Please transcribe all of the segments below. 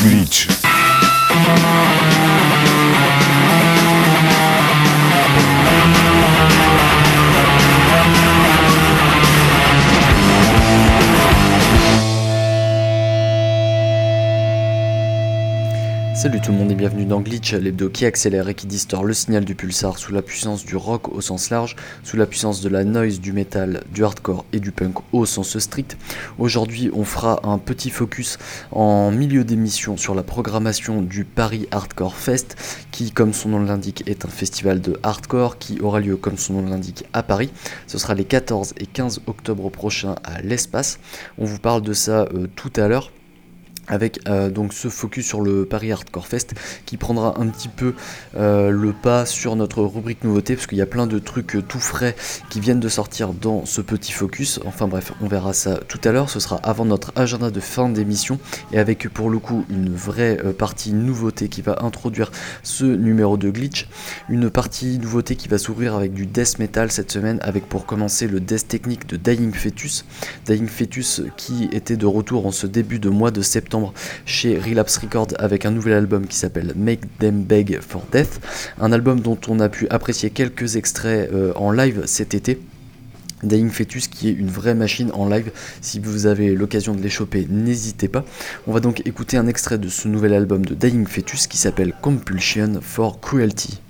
Glitch. Salut tout le monde et bienvenue dans Glitch, l'hebdo qui accélère et qui distord le signal du pulsar sous la puissance du rock au sens large, sous la puissance de la noise, du metal, du hardcore et du punk au sens strict. Aujourd'hui, on fera un petit focus en milieu d'émission sur la programmation du Paris Hardcore Fest, qui, comme son nom l'indique, est un festival de hardcore qui aura lieu, comme son nom l'indique, à Paris. Ce sera les 14 et 15 octobre prochains à l'espace. On vous parle de ça euh, tout à l'heure avec euh, donc ce focus sur le Paris Hardcore Fest qui prendra un petit peu euh, le pas sur notre rubrique nouveauté parce qu'il y a plein de trucs euh, tout frais qui viennent de sortir dans ce petit focus. Enfin bref, on verra ça tout à l'heure. Ce sera avant notre agenda de fin d'émission et avec pour le coup une vraie partie nouveauté qui va introduire ce numéro de glitch. Une partie nouveauté qui va s'ouvrir avec du death metal cette semaine avec pour commencer le death technique de Dying Fetus. Dying Fetus qui était de retour en ce début de mois de septembre chez Relapse Records avec un nouvel album qui s'appelle Make Them Beg for Death, un album dont on a pu apprécier quelques extraits euh, en live cet été. Dying Fetus qui est une vraie machine en live. Si vous avez l'occasion de les choper, n'hésitez pas. On va donc écouter un extrait de ce nouvel album de Dying Fetus qui s'appelle Compulsion for Cruelty.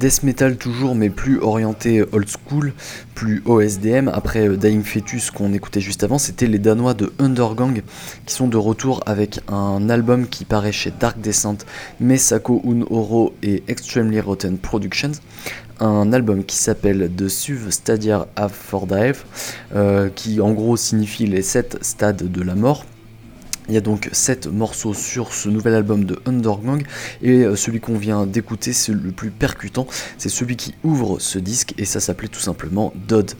Death metal toujours, mais plus orienté old school, plus OSDM. Après euh, Dying Fetus qu'on écoutait juste avant, c'était les Danois de Undergang qui sont de retour avec un album qui paraît chez Dark Descent, Mesako Unoro et Extremely Rotten Productions. Un album qui s'appelle The Suv Stadia Affordive, euh, qui en gros signifie les 7 stades de la mort. Il y a donc 7 morceaux sur ce nouvel album de Undergang et euh, celui qu'on vient d'écouter, c'est le plus percutant, c'est celui qui ouvre ce disque et ça s'appelait tout simplement Dodd.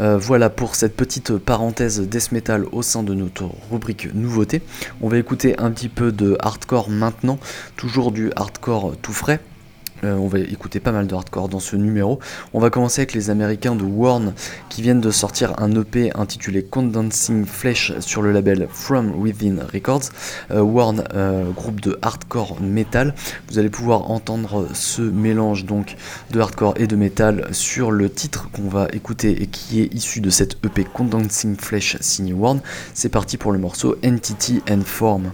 Euh, voilà pour cette petite parenthèse death metal au sein de notre rubrique nouveauté. On va écouter un petit peu de hardcore maintenant, toujours du hardcore tout frais. Euh, on va écouter pas mal de hardcore dans ce numéro. On va commencer avec les Américains de Warn qui viennent de sortir un EP intitulé Condensing Flesh sur le label From Within Records. Euh, Warn, euh, groupe de hardcore metal. Vous allez pouvoir entendre ce mélange donc de hardcore et de metal sur le titre qu'on va écouter et qui est issu de cette EP Condensing Flesh signé Warn. C'est parti pour le morceau Entity and Form.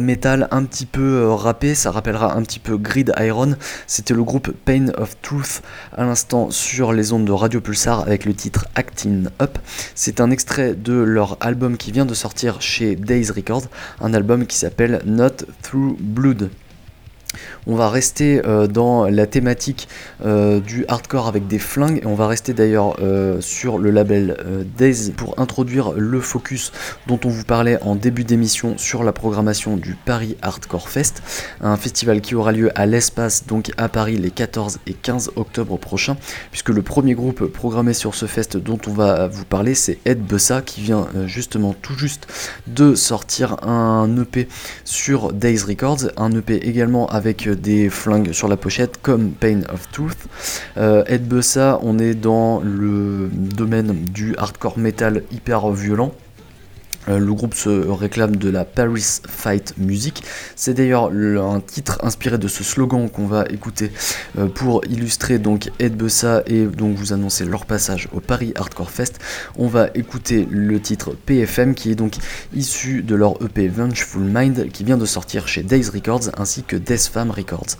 Metal un petit peu euh, rappé, ça rappellera un petit peu Grid Iron. C'était le groupe Pain of Truth à l'instant sur les ondes de Radio Pulsar avec le titre Acting Up. C'est un extrait de leur album qui vient de sortir chez Days Records, un album qui s'appelle Not Through Blood. On va rester euh, dans la thématique euh, du hardcore avec des flingues. Et on va rester d'ailleurs euh, sur le label Days pour introduire le focus dont on vous parlait en début d'émission sur la programmation du Paris Hardcore Fest, un festival qui aura lieu à l'espace donc à Paris les 14 et 15 octobre prochains, puisque le premier groupe programmé sur ce fest dont on va vous parler c'est Ed Bessa qui vient justement tout juste de sortir un EP sur Days Records, un EP également avec des flingues sur la pochette comme Pain of Truth. Euh, Ed Bessa, on est dans le domaine du hardcore metal hyper violent. Euh, le groupe se réclame de la Paris Fight Music. C'est d'ailleurs un titre inspiré de ce slogan qu'on va écouter euh, pour illustrer donc Ed Bessa et donc vous annoncer leur passage au Paris Hardcore Fest. On va écouter le titre PFM qui est donc issu de leur EP Vengeful Mind qui vient de sortir chez Days Records ainsi que Death Fam Records.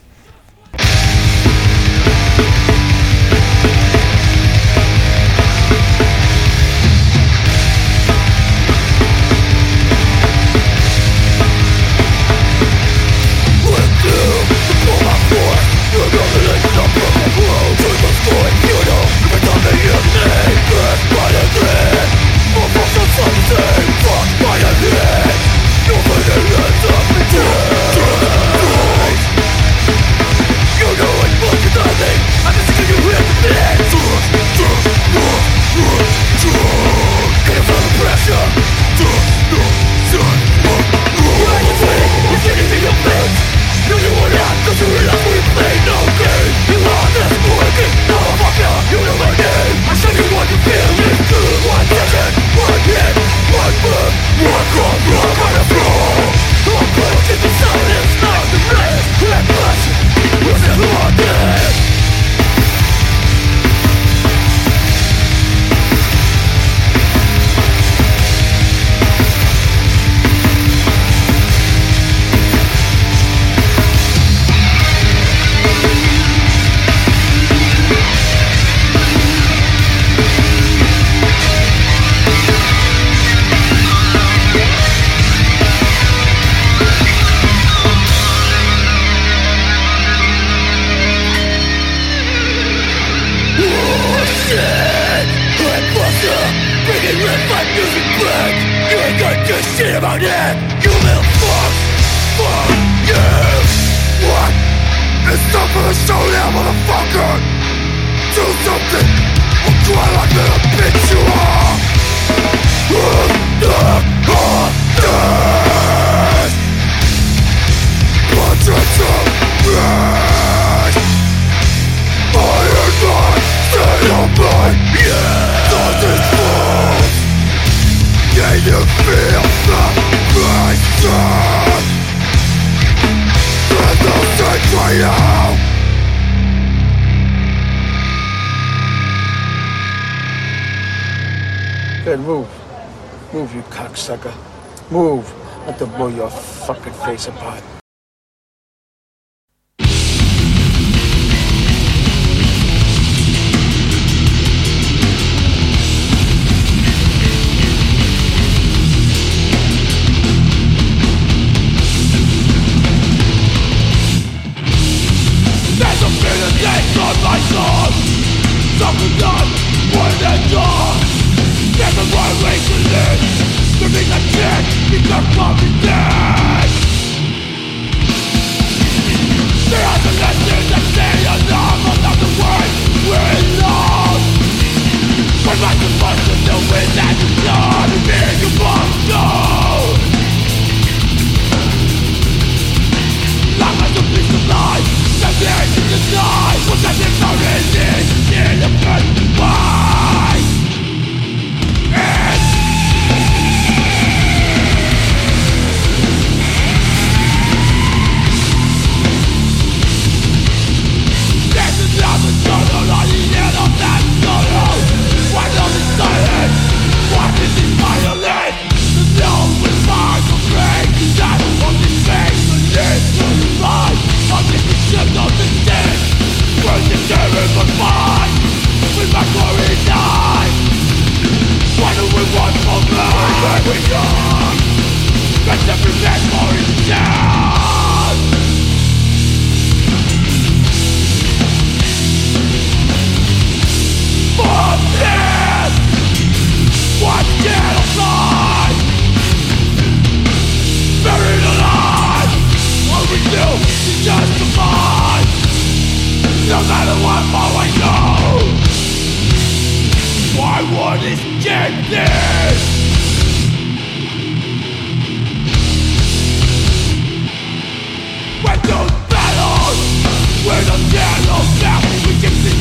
it's.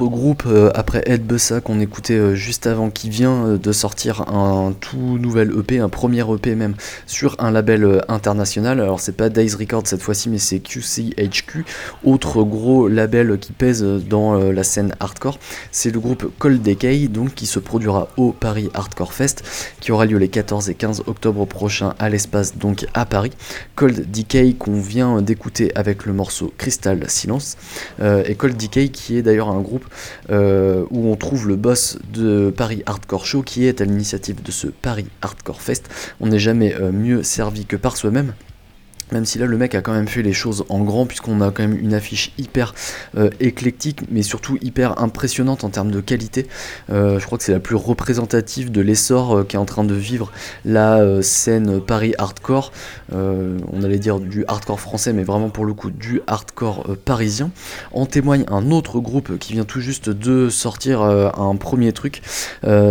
Autre groupe euh, après Ed Bussa qu'on écoutait euh, juste avant qui vient euh, de sortir un tout nouvel EP, un premier EP même sur un label international. Alors c'est pas Days Records cette fois-ci mais c'est QCHQ, autre gros label qui pèse dans la scène hardcore. C'est le groupe Cold Decay donc qui se produira au Paris Hardcore Fest qui aura lieu les 14 et 15 octobre prochains à l'espace donc à Paris. Cold Decay qu'on vient d'écouter avec le morceau Crystal Silence et Cold Decay qui est d'ailleurs un groupe euh, où on trouve le boss de Paris Hardcore Show qui est à l'initiative de ce Paris Hardcore Fest. On n'est jamais euh, mieux servi que par soi-même. Même si là le mec a quand même fait les choses en grand puisqu'on a quand même une affiche hyper euh, éclectique mais surtout hyper impressionnante en termes de qualité. Euh, je crois que c'est la plus représentative de l'essor euh, qui est en train de vivre la scène Paris hardcore. on allait dire du hardcore français mais vraiment pour le coup du hardcore parisien. En témoigne un autre groupe qui vient tout juste de sortir un premier truc.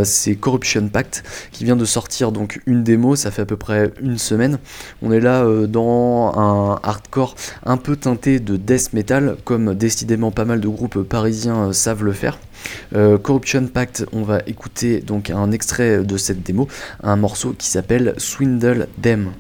c'est Corruption Pact qui vient de sortir donc une démo. Ça fait à peu près une semaine. On est là dans un hardcore un peu teinté de death metal, comme décidément pas mal de groupes parisiens euh, savent le faire. Euh, Corruption Pact, on va écouter donc un extrait de cette démo, un morceau qui s'appelle Swindle Them.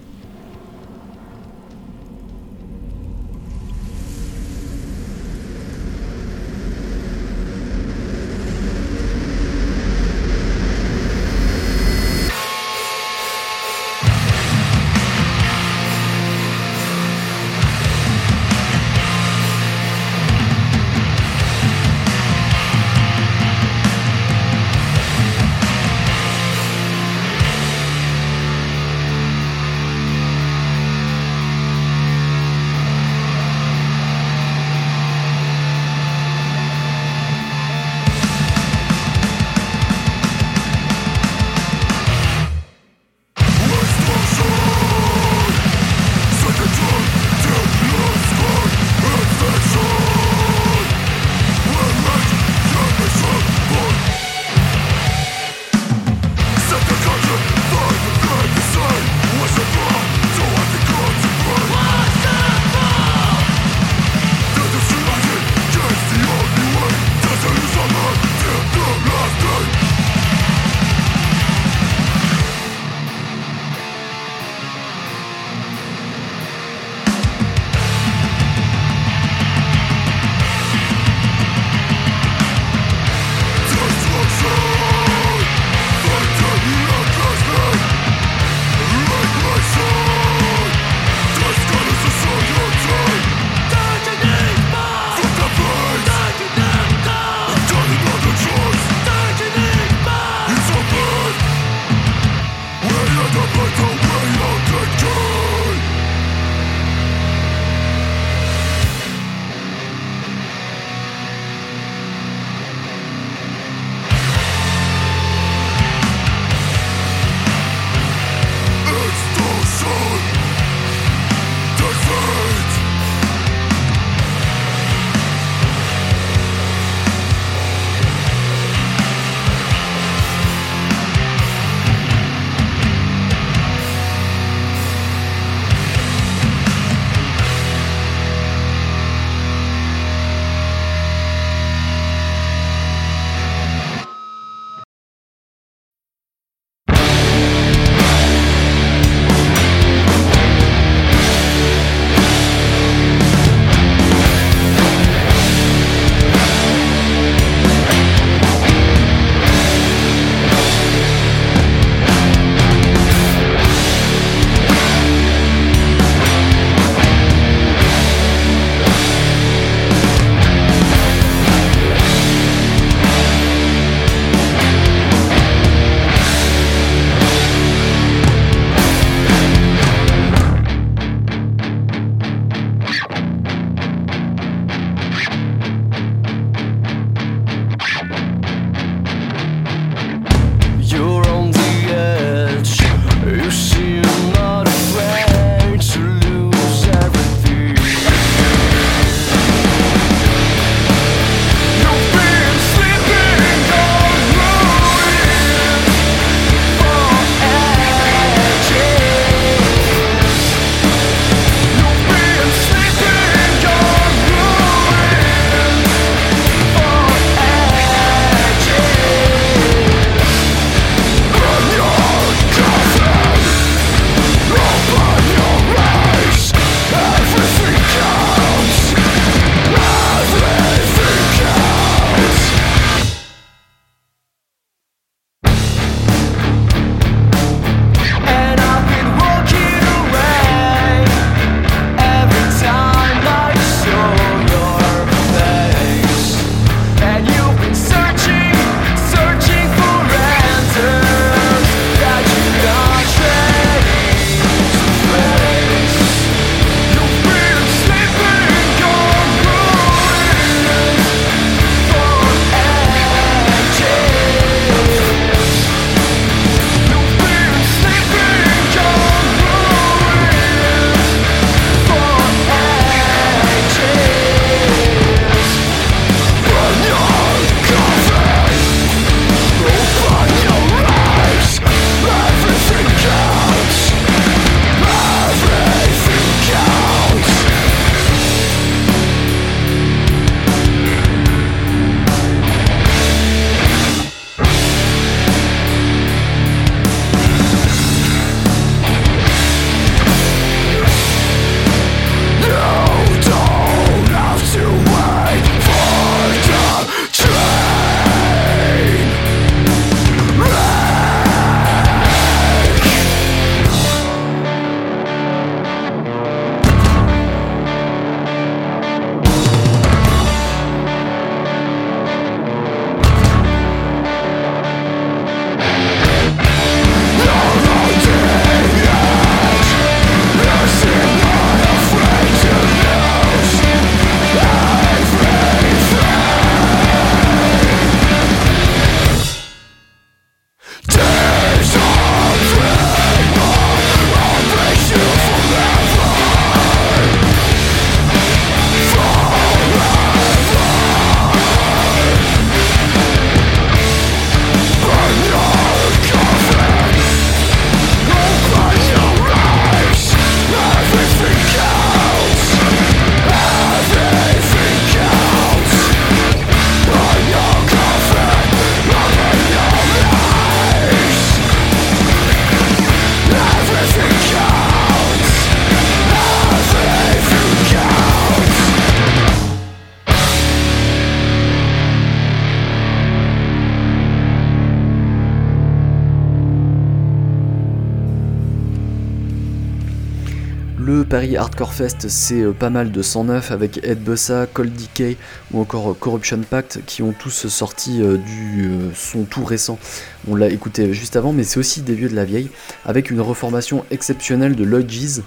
Hardcore Fest, c'est euh, pas mal de 109 avec Ed Bussa, Cold Decay ou encore Corruption Pact qui ont tous sorti du son tout récent. On l'a écouté juste avant, mais c'est aussi des vieux de la vieille avec une reformation exceptionnelle de Lloyd G's,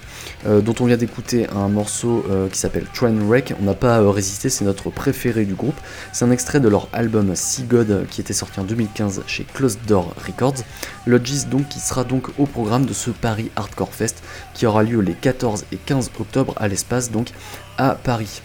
dont on vient d'écouter un morceau qui s'appelle Trainwreck. On n'a pas résisté, c'est notre préféré du groupe. C'est un extrait de leur album See God qui était sorti en 2015 chez Closed Door Records. Lodges donc qui sera donc au programme de ce Paris Hardcore Fest qui aura lieu les 14 et 15 octobre à l'espace donc à Paris.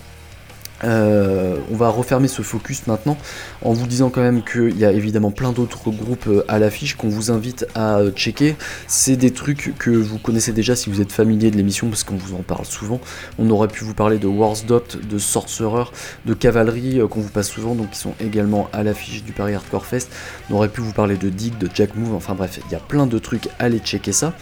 Euh, on va refermer ce focus maintenant en vous disant quand même qu'il y a évidemment plein d'autres groupes euh, à l'affiche qu'on vous invite à euh, checker. C'est des trucs que vous connaissez déjà si vous êtes familier de l'émission parce qu'on vous en parle souvent. On aurait pu vous parler de Warsdot, de Sorcerer, de Cavalerie qu'on vous passe souvent donc qui sont également à l'affiche du Paris Hardcore Fest. On aurait pu vous parler de Dig, de Jack Move, enfin bref, il y a plein de trucs, allez checker ça.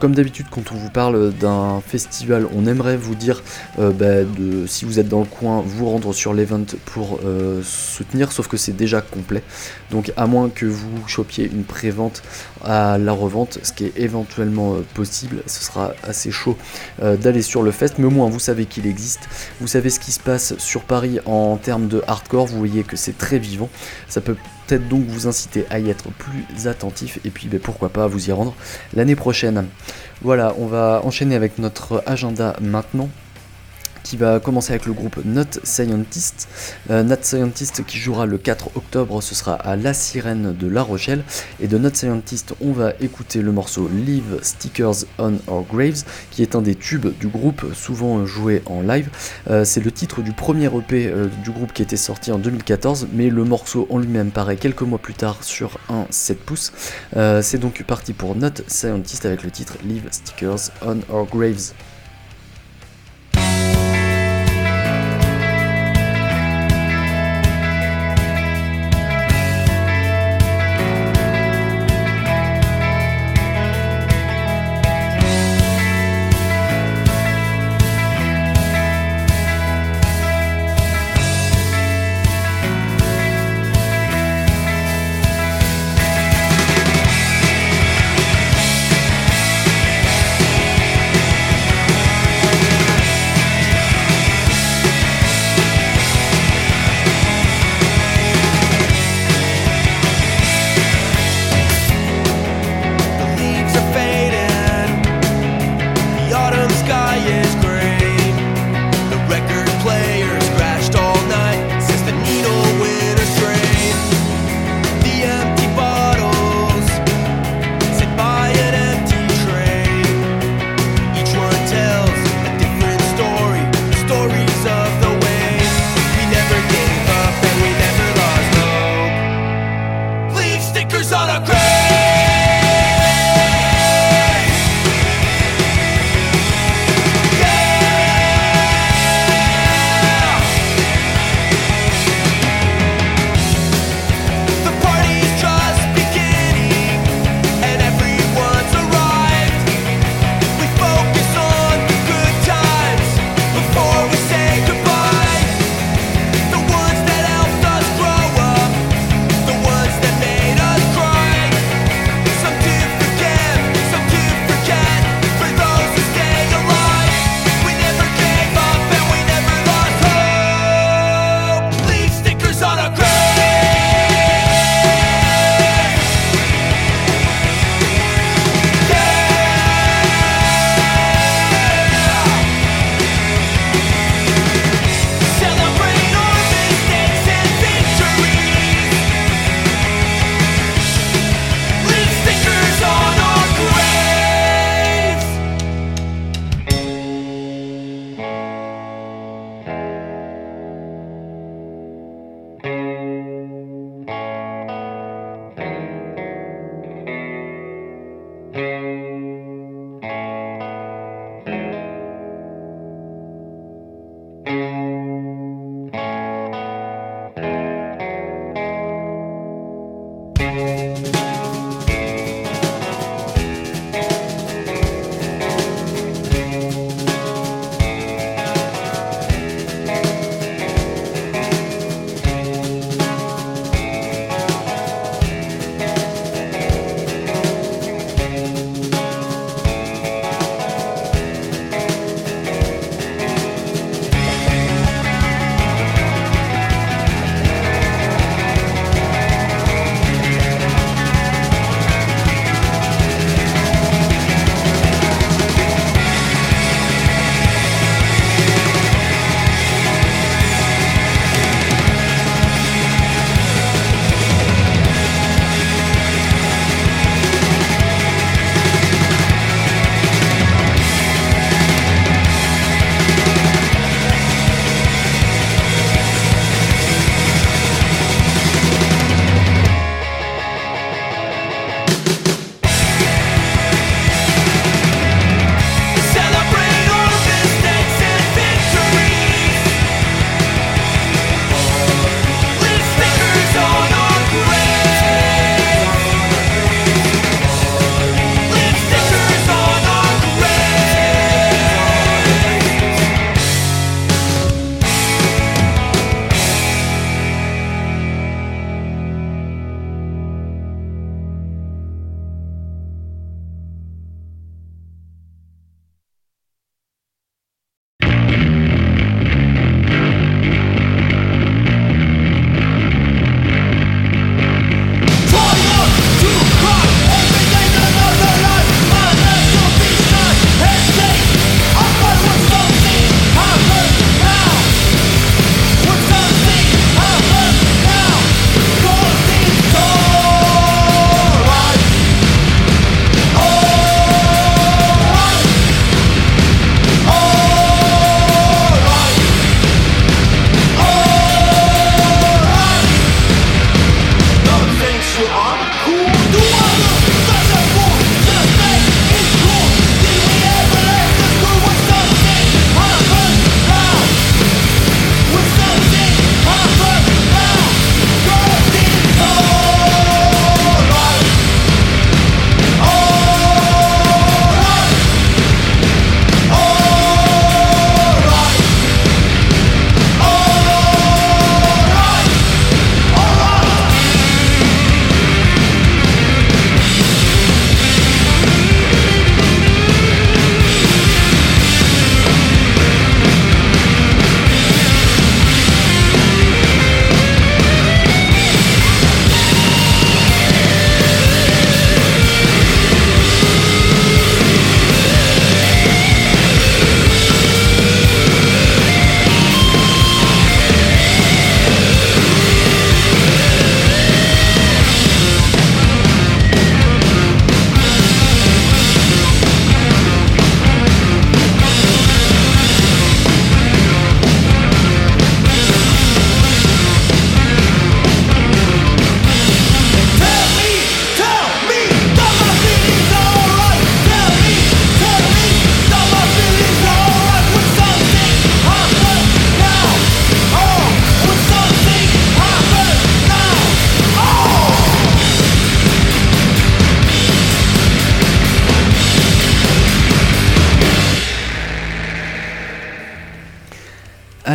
comme d'habitude quand on vous parle d'un festival, on aimerait vous dire bah, de, si vous êtes dans le coin, vous rendre sur l'event pour euh, soutenir, sauf que c'est déjà complet. Donc à moins que vous chopiez une pré-vente à la revente, ce qui est éventuellement euh, possible, ce sera assez chaud euh, d'aller sur le fest, mais au moins vous savez qu'il existe, vous savez ce qui se passe sur Paris en termes de hardcore, vous voyez que c'est très vivant, ça peut peut-être donc vous inciter à y être plus attentif. Et puis ben, pourquoi pas vous y rendre l'année prochaine. Voilà, on va enchaîner avec notre agenda maintenant qui va commencer avec le groupe Not Scientist. Euh, Not Scientist qui jouera le 4 octobre, ce sera à La Sirène de La Rochelle. Et de Not Scientist, on va écouter le morceau Leave Stickers on Our Graves, qui est un des tubes du groupe, souvent joué en live. Euh, c'est le titre du premier EP euh, du groupe qui était sorti en 2014, mais le morceau en lui-même paraît quelques mois plus tard sur un 7 pouces. C'est donc parti pour Not Scientist avec le titre Leave Stickers on Our Graves.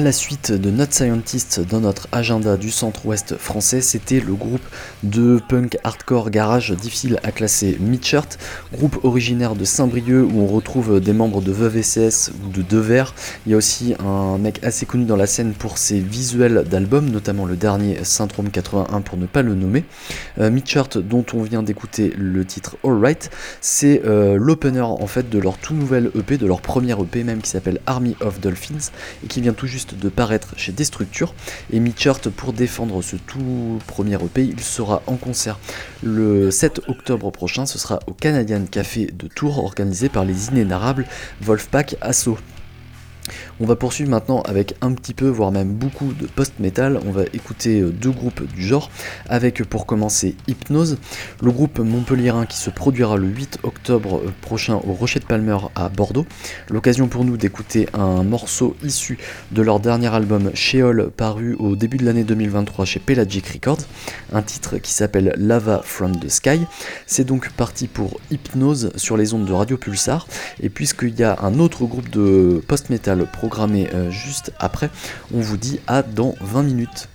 La suite de Not Scientist dans notre agenda du centre-ouest français, c'était le groupe de punk hardcore garage difficile à classer Midshirt, groupe originaire de Saint-Brieuc où on retrouve des membres de SS ou de Devers. Il y a aussi un mec assez connu dans la scène pour ses visuels d'albums, notamment le dernier Syndrome 81 pour ne pas le nommer. Euh, dont on vient d'écouter le titre Alright, c'est euh, l'opener en fait de leur tout nouvel EP, de leur premier EP même qui s'appelle Army of Dolphins et qui vient tout juste de paraître chez Destructure. Et Mitchart pour défendre ce tout premier EP, il sera en concert le 7 octobre prochain, ce sera au Canadian Café de Tours organisé par les inénarrables Wolfpack Asso. On va poursuivre maintenant avec un petit peu, voire même beaucoup de post-metal. On va écouter euh, deux groupes du genre, avec pour commencer Hypnose, le groupe montpelliérain qui se produira le 8 octobre euh, prochain au Rocher de Palmer à Bordeaux. L'occasion pour nous d'écouter un morceau issu de leur dernier album Sheol paru au début de l'année 2023 chez Pelagic Records, un titre qui s'appelle Lava from the Sky. C'est donc parti pour Hypnose sur les ondes de Radio Pulsar, et puisqu'il y a un autre groupe de post-metal euh, juste après. On vous dit à dans 20 minutes.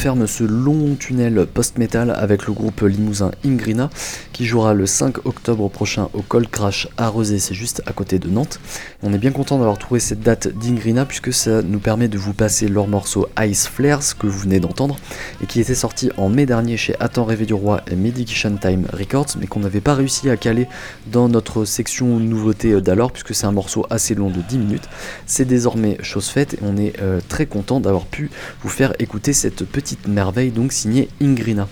Referme ce long tunnel post-metal avec le groupe limousin Ingrina qui jouera le 5 octobre prochain au Cold Crash à Rezé, c'est juste à côté de Nantes. On est bien content d'avoir trouvé cette date d'Ingrina puisque ça nous permet de vous passer leur morceau Ice Flares que vous venez d'entendre et qui était sorti en mai dernier chez Attends Rêver du Roi et Medication Time Records mais qu'on n'avait pas réussi à caler dans notre section nouveauté d'alors puisque c'est un morceau assez long de 10 minutes. C'est désormais chose faite et on est euh, très content d'avoir pu vous faire écouter cette petite merveille donc signée Ingrina.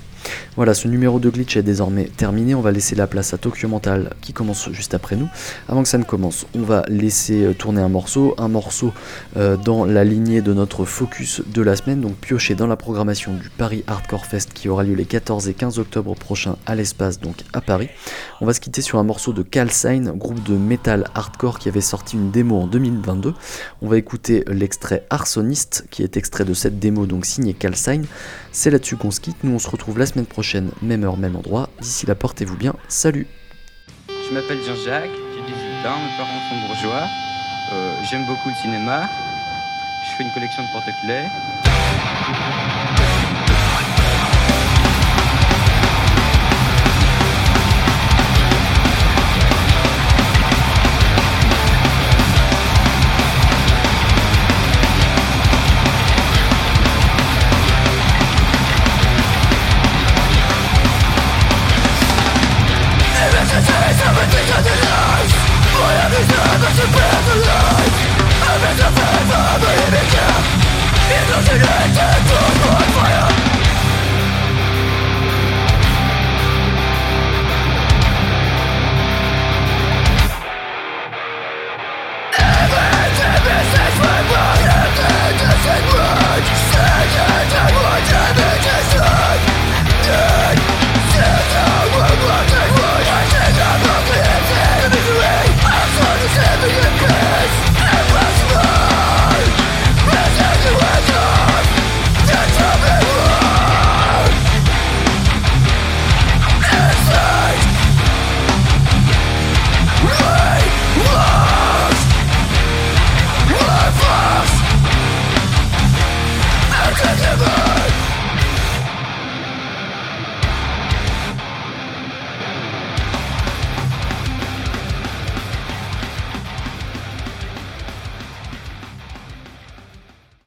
Voilà, ce numéro de glitch est désormais terminé. On va laisser la place à Tokyo Mental qui commence juste après nous. Avant que ça ne commence, on va laisser euh, tourner un morceau, un morceau euh, dans la lignée de notre focus de la semaine, donc pioché dans la programmation du Paris Hardcore Fest qui aura lieu les 14 et 15 octobre prochains à l'espace, donc à Paris. On va se quitter sur un morceau de Calcine, groupe de metal hardcore qui avait sorti une démo en 2022. On va écouter l'extrait Arsoniste qui est extrait de cette démo, donc signé Calcine. C'est là-dessus qu'on se quitte. Nous, on se retrouve la semaine même heure, même endroit. D'ici là, portez-vous bien. Salut Je m'appelle Jean-Jacques, j'ai 18 ans, mes parents sont bourgeois. Euh, J'aime beaucoup le cinéma. Je fais une collection de porte-clés. Doesn't it